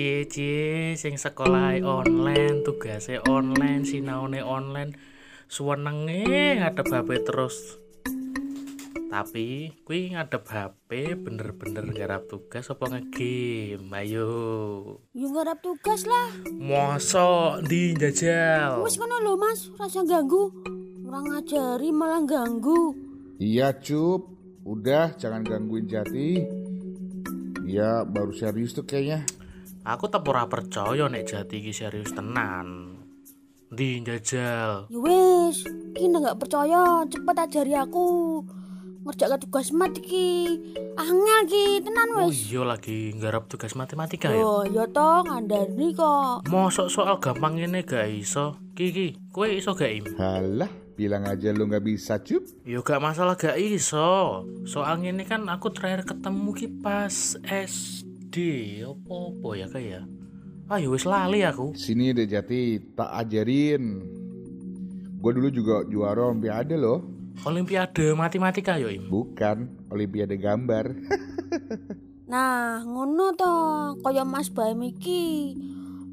cie-cie sing sekolah online, tugasnya online, sinaune online, suwenenge ngadep HP terus. Tapi kuwi ngadep HP bener-bener garap tugas apa ngegame. Ayo. Yo ngarep tugas lah. Mosok di jajal. Wis ngono lho Mas, rasa ganggu. Orang ngajari malah ganggu. Iya cup, udah jangan gangguin Jati. Dia baru serius tuh kayaknya. Aku tak ora percaya nek jati iki serius tenan. Di jajal. Ya wis, ki nggak percaya, cepet ajari aku. Ngerjakan tugas mat iki. Angel ki, tenan Oh wis. iya lagi nggarap tugas matematika ya. Oh, ya toh ngandani kok. Mosok soal gampang ini gak iso. Kiki, kowe iso gak im? Halah, bilang aja lu nggak bisa cup. Yo gak masalah gak iso. Soal ini kan aku terakhir ketemu ki pas SD. Apa-apa ya kayak. Ah yo wis lali aku. Sini deh Jati, tak ajarin. Gue dulu juga juara olimpiade loh. Olimpiade matematika yo im. Bukan, olimpiade gambar. Nah, ngono toh, kaya Mas Baim iki.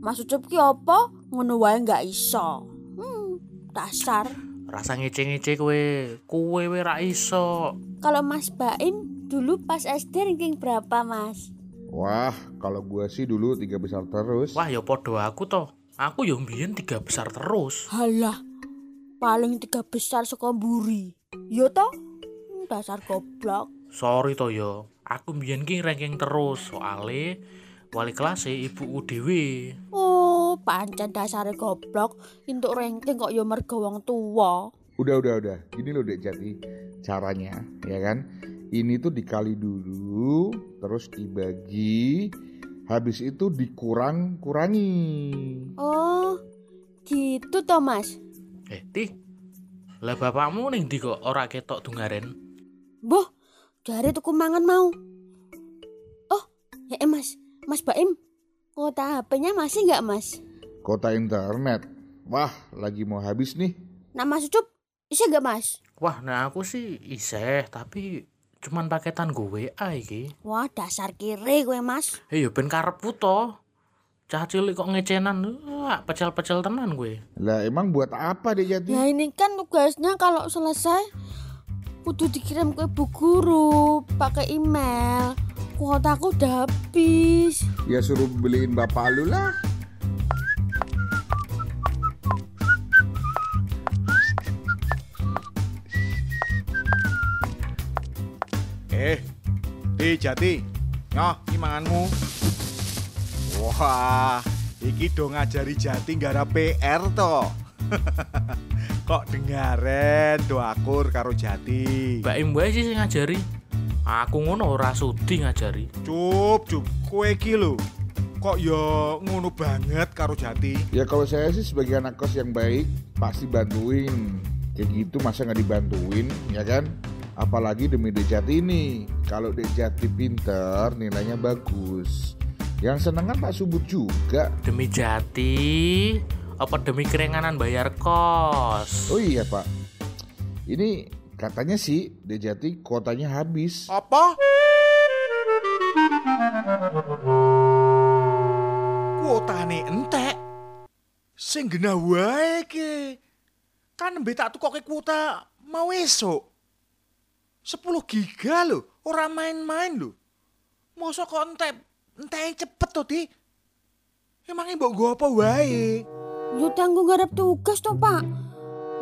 Mas Ucup ki apa? Ngono wae nggak iso. Hmm, dasar. Rasa ngece-ngece kowe. Kowe we ra iso. Kalau Mas Baim dulu pas SD ranking berapa, Mas? Wah, kalau gue sih dulu tiga besar terus. Wah yo podo aku toh. Aku yo mbiyen tiga besar terus. Halah, paling tiga besar saka mburi. Yo toh? Hmm, Dasar goblok. Sorry toh yo. Aku mbiyen ki ranking terus soale wali kelas e ibuku dhewe. Oh, pancen dasare goblok. Untuk ranking kok yo mergo wong tuwa. Udah, udah, udah. Gini loh Dek Jati, caranya, ya kan? Ini tuh dikali dulu, terus dibagi, habis itu dikurang-kurangi. Oh, gitu toh, Mas. Eh, Ti. Lah bapakmu ning ndi kok ora ketok dungaren? Boh, jare tuku mangan mau. Oh, eh eh, Mas, Mas Baim, kota HP-nya masih nggak Mas? Kota internet. Wah, lagi mau habis nih. Nah Mas Ucup, isi nggak Mas? Wah, nah aku sih iseh, tapi cuman paketan gue WA iki. Wah, dasar kiri gue Mas. Eh yo ben karepku to. Cah cilik kok ngecenan. Wah, pecel-pecel tenan gue. Lah emang buat apa Dek Jati? Ya ini kan tugasnya kalau selesai kudu dikirim ke ibu guru pakai email. Kuotaku udah habis. Ya suruh beliin bapak lu lah. Eh, di Jati. Nyoh, iki manganmu. Wah, iki do ngajari Jati gara PR to. Kok dengaren do akur karo Jati. Mbak Im wae sih sing ngajari. Aku ngono ora sudi ngajari. Cup, cup, kowe iki lho. Kok ya ngono banget karo Jati? Ya kalau saya sih sebagai anak kos yang baik pasti bantuin. Kayak gitu masa nggak dibantuin, ya kan? Apalagi demi Dek Jati ini. Kalau Dek Jati pinter, nilainya bagus. Yang seneng kan Pak Subut juga. Demi jati apa demi kerenganan bayar kos? Oh iya Pak, ini katanya sih Dek Jati kotanya habis. Apa? Kuotane entek. Sing genah wae. Kan nembe tak tukoke kuota mau esuk. 10 giga lho, ora main-main lho. Mosok kok entek entek cepet to, Di? Emangnya mbok nggo apa wae? Yo tanggung garap tugas toh Pak.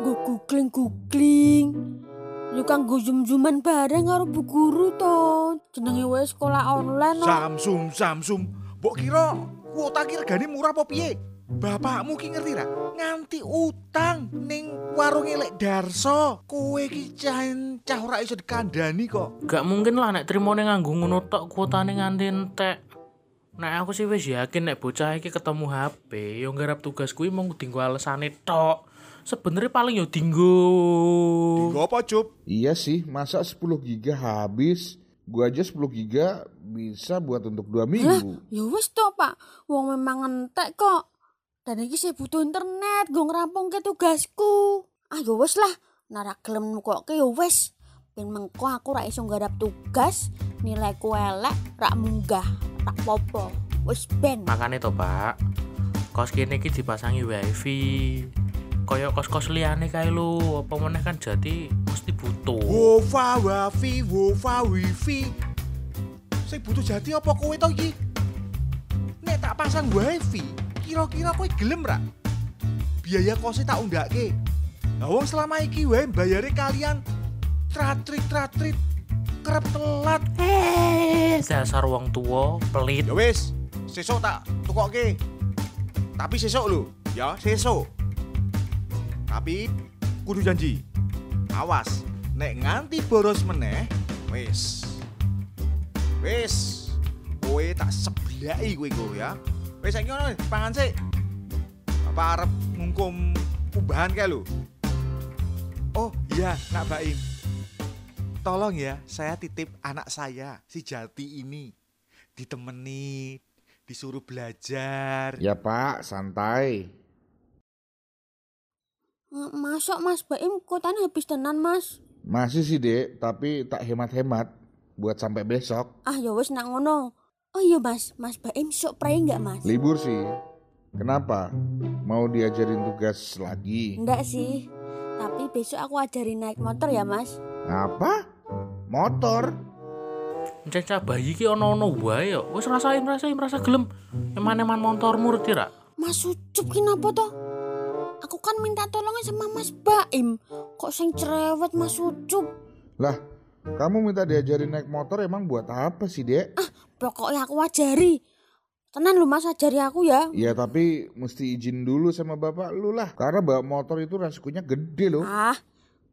Gue googling googling. Yo kanggo zoom-zooman bareng karo bu guru toh. Jenenge wae sekolah online. Samsung, Samsung. Mbok kira kuota ki regane murah apa piye? Bapakmu ki ngerti ra? Nganti utang ning warung elek Darso. Kowe ki cah cah ora iso dikandani kok. Gak mungkin lah nek trimone nganggo ngono tok kuotane nganti entek. Nek aku sih wis yakin nek bocah iki ketemu HP, yo nggarap tugas kuwi mung dinggo alesane tok. Sebenarnya paling yo dinggo. Nggo apa, Cup? Iya sih, masa 10 giga habis? Gua aja 10 giga bisa buat untuk dua minggu. ya wis toh Pak. Wong memang entek kok. Dan iki saya butuh internet, gue ngerampung ke tugasku. Ah ya wis lah, nara gelem kok ke ya wis. Ben mengko aku ra iso nggarap tugas, nilaiku elek, rak munggah, rak popo. Wis ben. Makane to, Pak. Kos kene iki dipasangi wifi. Kaya kos-kos liyane kae lho, apa meneh kan jati mesti butuh. Wofa wafi, wofa wifi. Sing butuh jati apa kowe to iki? Nek tak pasang wifi, kira-kira kowe gelem ra? Biaya kosnya tak undake. Lah wong selama iki wae bayare kalian tratrit tratrit kerep telat. Eh, dasar wong tua pelit. Ya wis, sesuk tak tukokke. Tapi sesuk lho, ya sesuk. Tapi kudu janji. Awas, nek nganti boros meneh, wis. Wis. Kowe tak seblaki kowe ya. Wis saiki ngono, pangan sik. Bapak arep ngungkum ubahan kae lho. Oh iya, Nak Baim. Tolong ya, saya titip anak saya, si Jati ini. Ditemeni, disuruh belajar. Ya Pak, santai. Eh, Masuk Mas Baim kotanya habis tenan Mas. Masih sih dek, tapi tak hemat-hemat buat sampai besok. Ah ya wis nak ngono. Oh iya Mas, Mas Baim sok pray enggak Mas? Libur sih. Kenapa? Mau diajarin tugas lagi? Enggak sih. Tapi besok aku ajarin naik motor ya Mas. Apa? Motor? Cecah bayi ki ono-ono wae yo. Wis rasain rasain rasa gelem. Eman-eman motormu ngerti ra? Mas Ucup kenapa toh? Aku kan minta tolongnya sama Mas Baim. Kok sing cerewet Mas Ucup? Lah, kamu minta diajarin naik motor emang buat apa sih dek? Pokoknya aku ajari. Tenan lu Mas ajari aku ya. Ya tapi mesti izin dulu sama bapak lu lah. Karena bawa motor itu resikonya gede loh. Ah,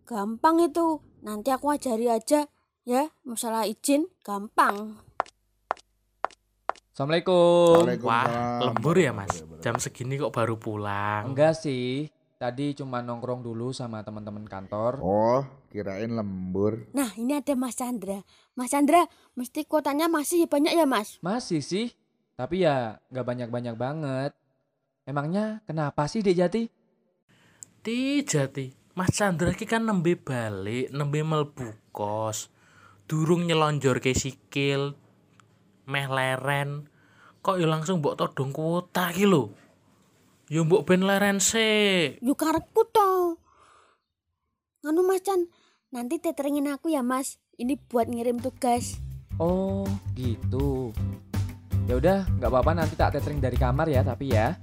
gampang itu. Nanti aku ajari aja ya. Masalah izin gampang. Assalamualaikum. Wah, Waalaikumsalam. lembur ya, Mas. Jam segini kok baru pulang. Enggak sih. Tadi cuma nongkrong dulu sama teman-teman kantor. Oh, kirain lembur. Nah, ini ada Mas Chandra. Mas Chandra, mesti kuotanya masih banyak ya, Mas? Masih sih. Tapi ya nggak banyak-banyak banget. Emangnya kenapa sih Dek Jati? Ti jati. Mas Chandra ki kan nembe balik, nembe melbu kos. Durung nyelonjor ke sikil. Meh leren. Kok ya langsung mbok todong kuota ki lho. Ya mbok ben leren sik. Yuk karepku toh. Nganu Mas Chan, nanti teteringin aku ya, Mas. Ini buat ngirim tugas. Oh, gitu. Ya udah, nggak apa-apa nanti tak tethering dari kamar ya, tapi ya.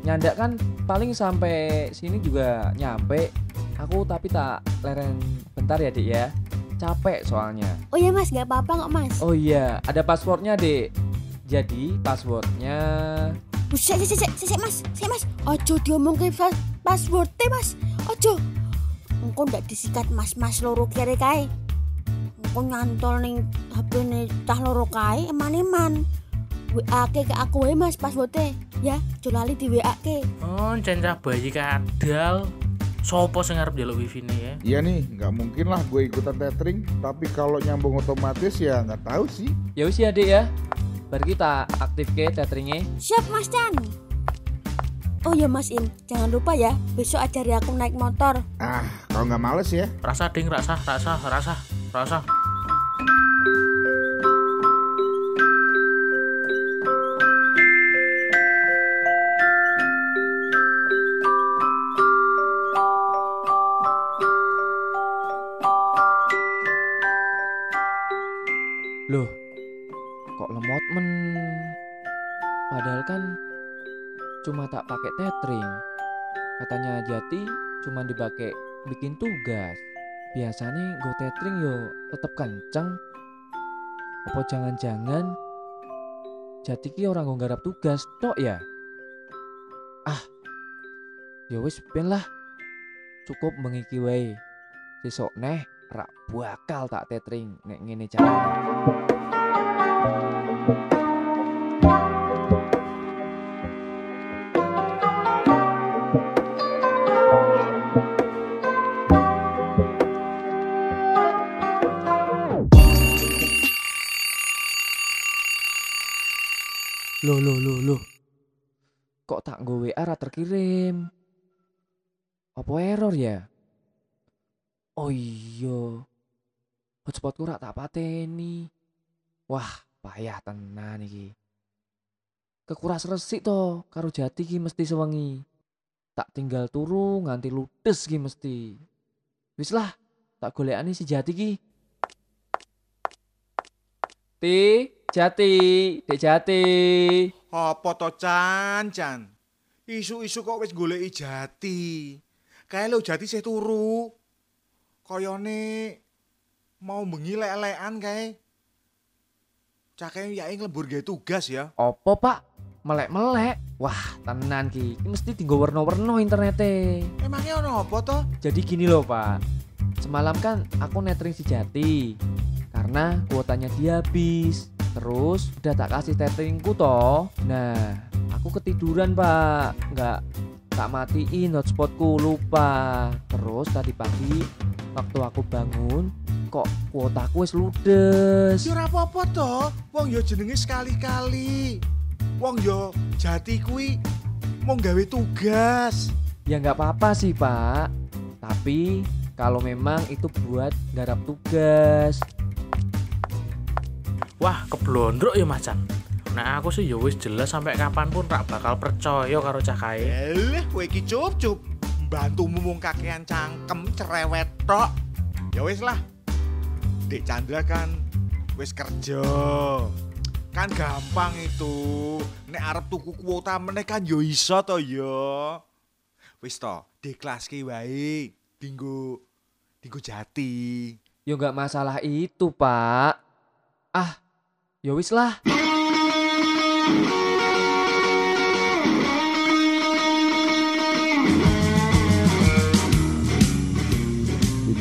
Nyandak kan paling sampai sini juga nyampe. Aku tapi tak leren bentar ya, Dik ya. Capek soalnya. Oh ya, Mas, nggak apa-apa kok, Mas. Oh iya, ada passwordnya, Dek. Jadi, passwordnya Buset, sik, sik, sik, sik, Mas. Sik, Mas. Ojo diomong ke pas password Mas. Ojo. Engko ndak disikat Mas-mas loro kere kae. Engko nyantol ning HP ne cah loro kae eman-eman. WA ke ke aku wae Mas passwordnya. Ya, ojo lali di WA ke. Oh, cencah bayi kadal. Sopo sing arep njaluk wifi nih ya? Iya nih, nggak mungkin lah gue ikutan tethering. Tapi kalau nyambung otomatis ya nggak tahu sih. Ya wis ya, Dek ya. Bar kita aktif ke tetheringnya. Siap, Mas Chan. Oh ya Mas Im, jangan lupa ya, besok ajari aku naik motor. Ah, kalau nggak males ya. Rasa ding, rasa, rasa, rasa, rasa. Loh, kok lemot men? Padahal kan cuma tak pakai tethering. Katanya Jati cuma dipakai bikin tugas. Biasanya go tethering yo tetep kenceng. Apa jangan-jangan Jati ki orang garap tugas tok ya? Ah, ya wis ben lah. Cukup mengiki wae. Sesok neh rak bakal tak tethering nek ngene carane. Loh, loh, loh, loh. Kok tak nggo WA ra terkirim? Apa error ya? Oh iya. Hotspotku rak tak pateni. Wah, payah tenan iki. kekuras resik to karo Jati ki mesti sewengi. Tak tinggal turu nganti ludes ki mesti. Wis lah, tak golekani si Jati ki. Ti, Jati, Dek Jati. Apa to Chan? Isu-isu kok wis goleki jati. Kae lo jati sih turu. Koyone mau bengi lek-lekan kae. Cake ya ing lembur gawe tugas ya. Opo pak? Melek-melek. Wah, tenan ki. Ki mesti tinggal warna-warna internete. Emangnya ono apa to? Jadi gini loh pak. Semalam kan aku netring si Jati. Karena kuotanya dia habis. Terus udah tak kasih tetringku toh. Nah, aku ketiduran pak. Nggak tak matiin hotspotku lupa. Terus tadi pagi waktu aku bangun kok kuotaku wis ludes. Ya ora apa-apa to. Wong yo jenenge sekali-kali. Wong yo jati kuwi mau gawe tugas. Ya nggak apa-apa sih pak. Tapi kalau memang itu buat garap tugas. Wah, keblondrok ya macan. Nah, aku sih ya wis jelas sampai kapan pun rak bakal percaya karo cah kae. Eleh, kowe iki cup-cup. Bantumu mung kakean cangkem cerewet tok. Ya wis lah. Dek Chandra kan wis kerja. Kan gampang itu. Nek arep tuku kuota meneh kan yo iso to yo. Wis to, diklaske wae. Dinggo dinggo jati. Ya nggak masalah itu pak. Ah, ya wis lah.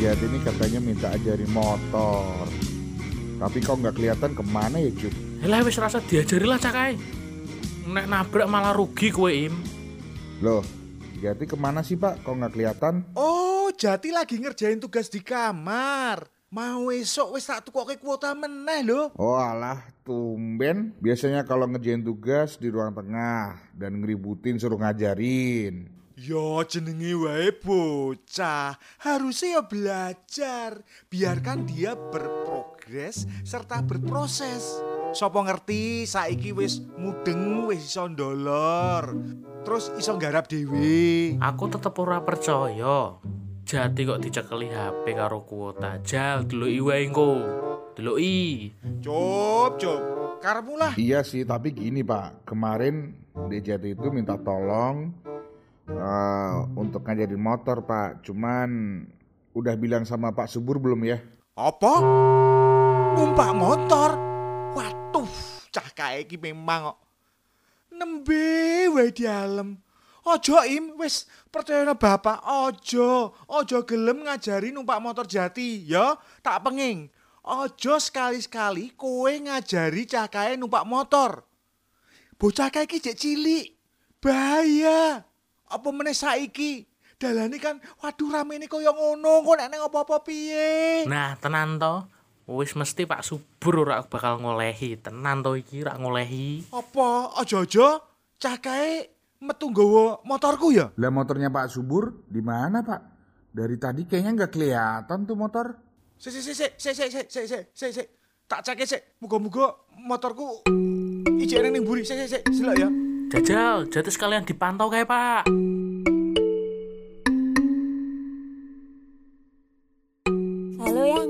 Jati ini katanya minta ajarin motor. Tapi kok nggak kelihatan ke mana ya Cup? Lah wis rasa diajari lah cah kae. Nek nabrak malah rugi kowe Im. Loh, Jati ke mana sih Pak? Kok nggak kelihatan? Oh, Jati lagi ngerjain tugas di kamar. Mau esok wis tak tukoke kuota meneh lho. Oh alah, tumben. Biasanya kalau ngerjain tugas di ruang tengah dan ngeributin suruh ngajarin. Ya jenenge wae bocah, harusnya ya belajar. Biarkan dia berprogres serta berproses. Sopo ngerti saiki wis mudeng wis iso ndolor. Terus iso nggarap dhewe. Aku tetep ora percaya. Jati kok dicekeli HP karo kuota. Jal deloki wae engko. Deloki. Cop, cop. Karepmu lah. Iya sih, tapi gini Pak. Kemarin Dejati itu minta tolong eh, untuk ngajarin motor Pak. Cuman udah bilang sama Pak Subur belum ya? Apa? Numpak motor? Waduh, cah kae iki memang kok. Nembe wae di alam. Ojo im, wis percaya bapak. Ojo, ojo gelem ngajari numpak motor jati, ya. Tak penging. Ojo sekali-sekali kowe ngajari cah kae numpak motor. Bocah kae iki jek cilik. Bahaya. Apa meneh saiki? Dalane kan waduh ramene kaya ngono, kok nek neng apa-apa piye? Nah, tenan to. Wis mesti Pak Subur ora bakal ngolehi. Tenan to iki rak ngolehi. Apa aja-aja cah kae metu nggawa motorku ya? Lah motornya Pak Subur di mana Pak? Dari tadi kayaknya nggak kelihatan tuh motor. Sik sik sik sik sik sik sik sik sik sik. Tak cek sik. Muga-muga motorku ijek ning mburi. Sik sik sik. Selak ya. Jajal, jatuh sekalian dipantau kayak Pak. Halo yang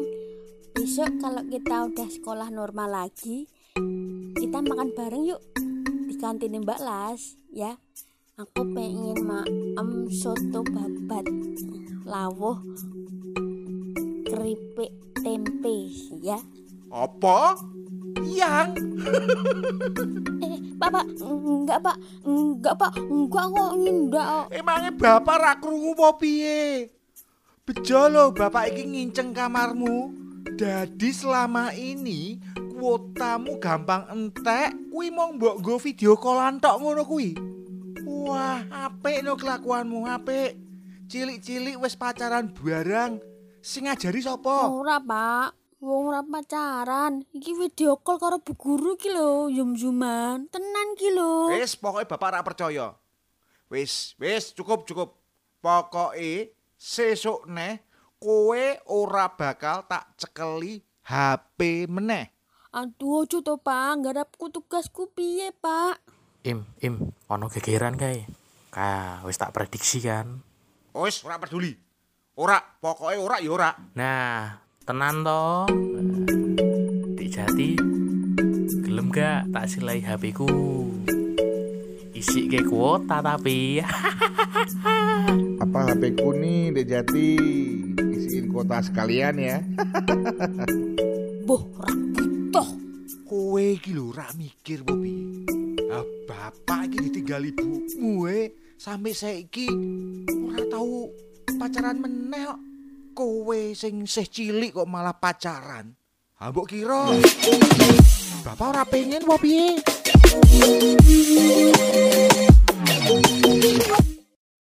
besok kalau kita udah sekolah normal lagi kita makan bareng yuk di kantin Mbak Las ya aku pengen maem soto babat lawuh keripik tempe ya Apa? Yang eh pak pak enggak pak enggak pak enggak kok enggak emangnya bapak ra krungu apa piye? Bejo lho bapak iki nginceng kamarmu. Dadi selama ini kuotamu gampang entek, kuwi mau mbok nggo video callan tok ngono kuwi. Wah, apik no kelakuanmu, apik. Cilik-cilik wis pacaran barang. Sing ngajari sapa? ora pak wong ora pacaran iki video call karo bu guru iki lho yum-yuman tenan iki lho Wis pokoke bapak ra percaya. Wis, wis cukup cukup. Pokoke sesuk neh kowe ora bakal tak cekeli HP meneh. aduh ojo to pak nggarapku tugasku piye pak Im, im, ono gegeran kae. Ka, wis tak prediksi kan. Wis ora peduli. Ora, pokoknya ora ya ora. Nah, tenan to. Dik Jati, gelem gak tak silai HP ku? Isi ke kuota tapi. Apa HP ku nih Dek Jati? Isiin kuota sekalian ya. Boh, rakito. Kowe iki lho ora mikir Bobi. Bapak iki ditinggal ibumu eh. Sampai saiki ora tahu pacaran meneh kok. Kowe sing sih cilik kok malah pacaran. Ha mbok kira Bapak ora pengen apa piye?